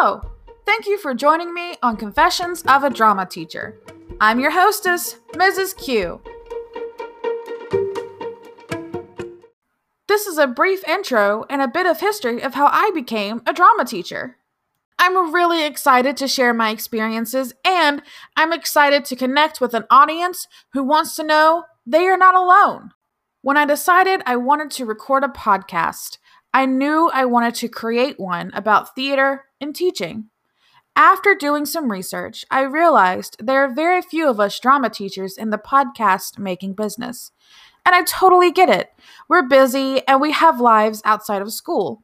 Hello! Thank you for joining me on Confessions of a Drama Teacher. I'm your hostess, Mrs. Q. This is a brief intro and a bit of history of how I became a drama teacher. I'm really excited to share my experiences, and I'm excited to connect with an audience who wants to know they are not alone. When I decided I wanted to record a podcast, I knew I wanted to create one about theater and teaching. After doing some research, I realized there are very few of us drama teachers in the podcast making business. And I totally get it. We're busy and we have lives outside of school.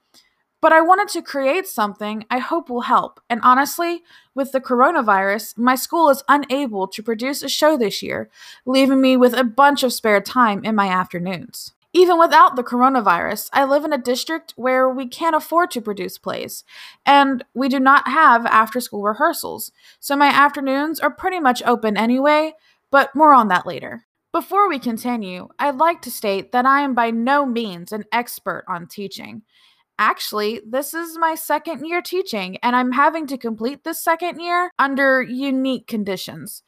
But I wanted to create something I hope will help. And honestly, with the coronavirus, my school is unable to produce a show this year, leaving me with a bunch of spare time in my afternoons. Even without the coronavirus, I live in a district where we can't afford to produce plays, and we do not have after school rehearsals, so my afternoons are pretty much open anyway, but more on that later. Before we continue, I'd like to state that I am by no means an expert on teaching. Actually, this is my second year teaching, and I'm having to complete this second year under unique conditions.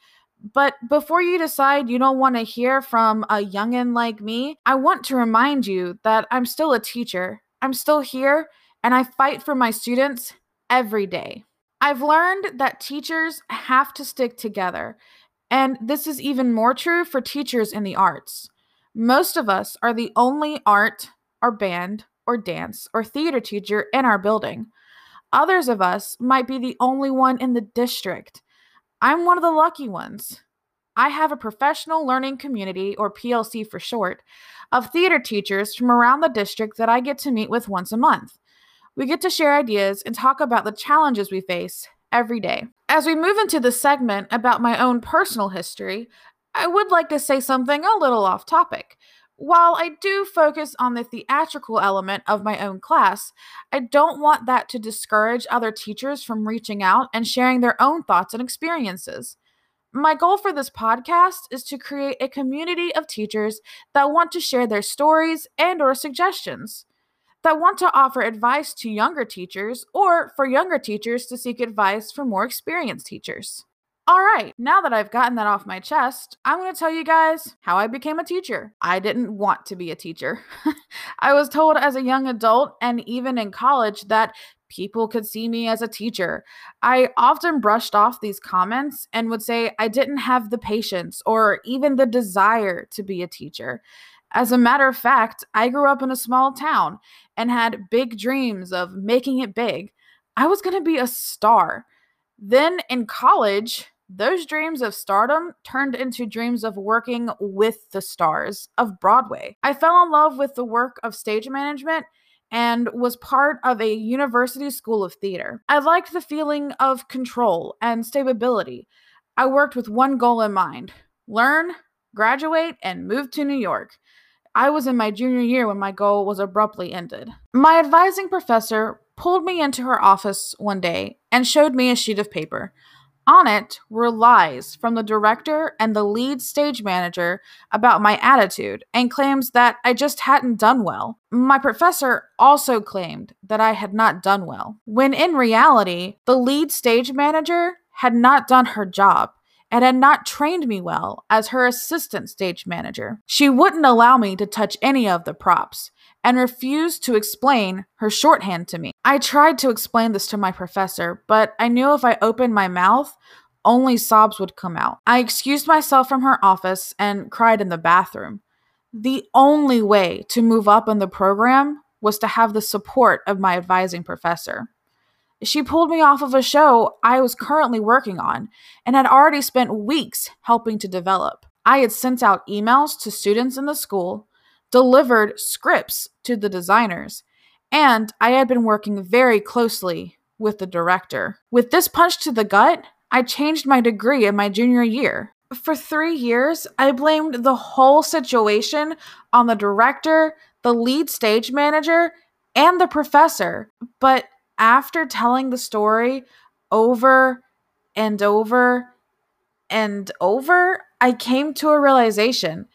But before you decide you don't want to hear from a youngin' like me, I want to remind you that I'm still a teacher. I'm still here, and I fight for my students every day. I've learned that teachers have to stick together, and this is even more true for teachers in the arts. Most of us are the only art or band or dance or theater teacher in our building. Others of us might be the only one in the district. I'm one of the lucky ones. I have a professional learning community, or PLC for short, of theater teachers from around the district that I get to meet with once a month. We get to share ideas and talk about the challenges we face every day. As we move into the segment about my own personal history, I would like to say something a little off topic. While I do focus on the theatrical element of my own class, I don't want that to discourage other teachers from reaching out and sharing their own thoughts and experiences. My goal for this podcast is to create a community of teachers that want to share their stories and or suggestions, that want to offer advice to younger teachers or for younger teachers to seek advice from more experienced teachers. All right, now that I've gotten that off my chest, I'm going to tell you guys how I became a teacher. I didn't want to be a teacher. I was told as a young adult and even in college that people could see me as a teacher. I often brushed off these comments and would say I didn't have the patience or even the desire to be a teacher. As a matter of fact, I grew up in a small town and had big dreams of making it big. I was going to be a star. Then in college, those dreams of stardom turned into dreams of working with the stars of Broadway. I fell in love with the work of stage management and was part of a university school of theater. I liked the feeling of control and stability. I worked with one goal in mind learn, graduate, and move to New York. I was in my junior year when my goal was abruptly ended. My advising professor pulled me into her office one day and showed me a sheet of paper. On it were lies from the director and the lead stage manager about my attitude and claims that I just hadn't done well. My professor also claimed that I had not done well, when in reality, the lead stage manager had not done her job and had not trained me well as her assistant stage manager. She wouldn't allow me to touch any of the props and refused to explain her shorthand to me. I tried to explain this to my professor, but I knew if I opened my mouth, only sobs would come out. I excused myself from her office and cried in the bathroom. The only way to move up in the program was to have the support of my advising professor. She pulled me off of a show I was currently working on and had already spent weeks helping to develop. I had sent out emails to students in the school, delivered scripts to the designers, and I had been working very closely with the director. With this punch to the gut, I changed my degree in my junior year. For three years, I blamed the whole situation on the director, the lead stage manager, and the professor. But after telling the story over and over and over, I came to a realization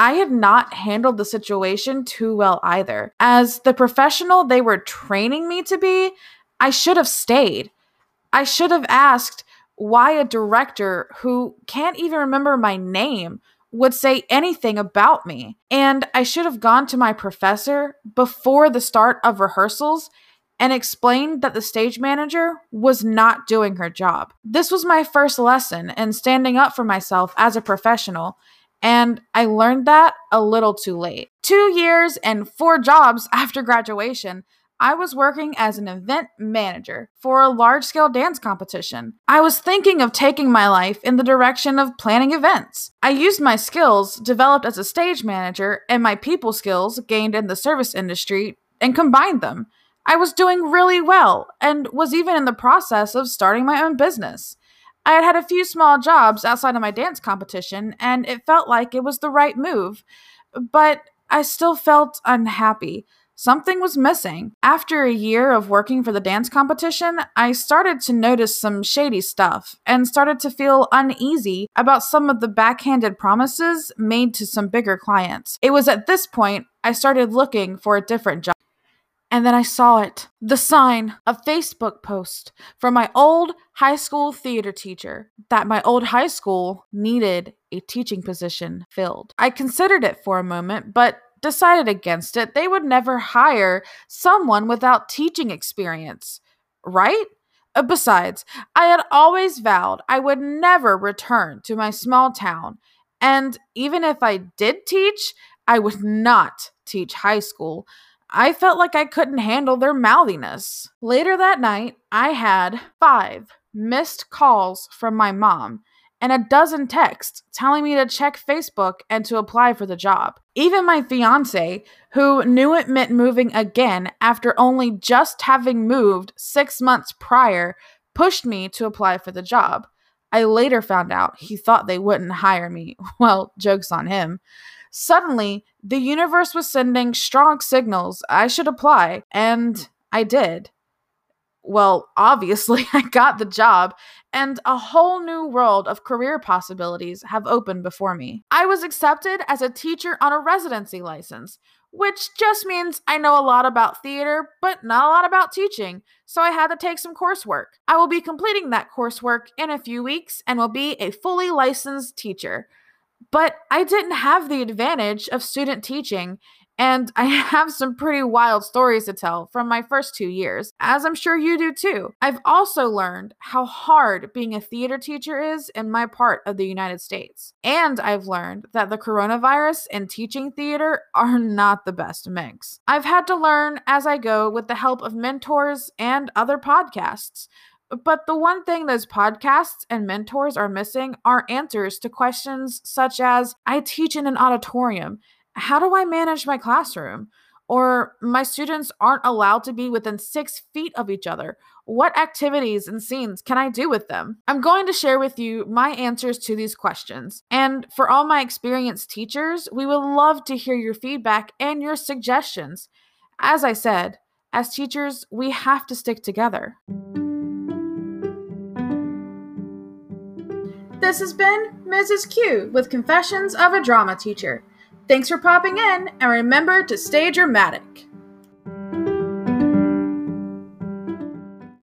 I had not handled the situation too well either. As the professional they were training me to be, I should have stayed. I should have asked why a director who can't even remember my name would say anything about me. And I should have gone to my professor before the start of rehearsals and explained that the stage manager was not doing her job. This was my first lesson in standing up for myself as a professional, and I learned that a little too late. Two years and four jobs after graduation, I was working as an event manager for a large scale dance competition. I was thinking of taking my life in the direction of planning events. I used my skills developed as a stage manager and my people skills gained in the service industry and combined them. I was doing really well and was even in the process of starting my own business. I had had a few small jobs outside of my dance competition, and it felt like it was the right move. But I still felt unhappy. Something was missing. After a year of working for the dance competition, I started to notice some shady stuff and started to feel uneasy about some of the backhanded promises made to some bigger clients. It was at this point I started looking for a different job. And then I saw it the sign, a Facebook post from my old high school theater teacher that my old high school needed a teaching position filled. I considered it for a moment, but decided against it. They would never hire someone without teaching experience, right? Uh, besides, I had always vowed I would never return to my small town. And even if I did teach, I would not teach high school. I felt like I couldn't handle their mouthiness. Later that night, I had five missed calls from my mom and a dozen texts telling me to check Facebook and to apply for the job. Even my fiance, who knew it meant moving again after only just having moved six months prior, pushed me to apply for the job. I later found out he thought they wouldn't hire me. Well, joke's on him. Suddenly, the universe was sending strong signals I should apply, and I did well, obviously, I got the job, and a whole new world of career possibilities have opened before me. I was accepted as a teacher on a residency license, which just means I know a lot about theater, but not a lot about teaching, so I had to take some coursework. I will be completing that coursework in a few weeks and will be a fully licensed teacher. But I didn't have the advantage of student teaching and I have some pretty wild stories to tell from my first two years, as I'm sure you do too. I've also learned how hard being a theater teacher is in my part of the United States. And I've learned that the coronavirus and teaching theater are not the best mix. I've had to learn as I go with the help of mentors and other podcasts. But the one thing those podcasts and mentors are missing are answers to questions such as I teach in an auditorium how do I manage my classroom? Or my students aren't allowed to be within six feet of each other. What activities and scenes can I do with them? I'm going to share with you my answers to these questions. And for all my experienced teachers, we would love to hear your feedback and your suggestions. As I said, as teachers, we have to stick together. This has been Mrs. Q with Confessions of a Drama Teacher. Thanks for popping in, and remember to stay dramatic.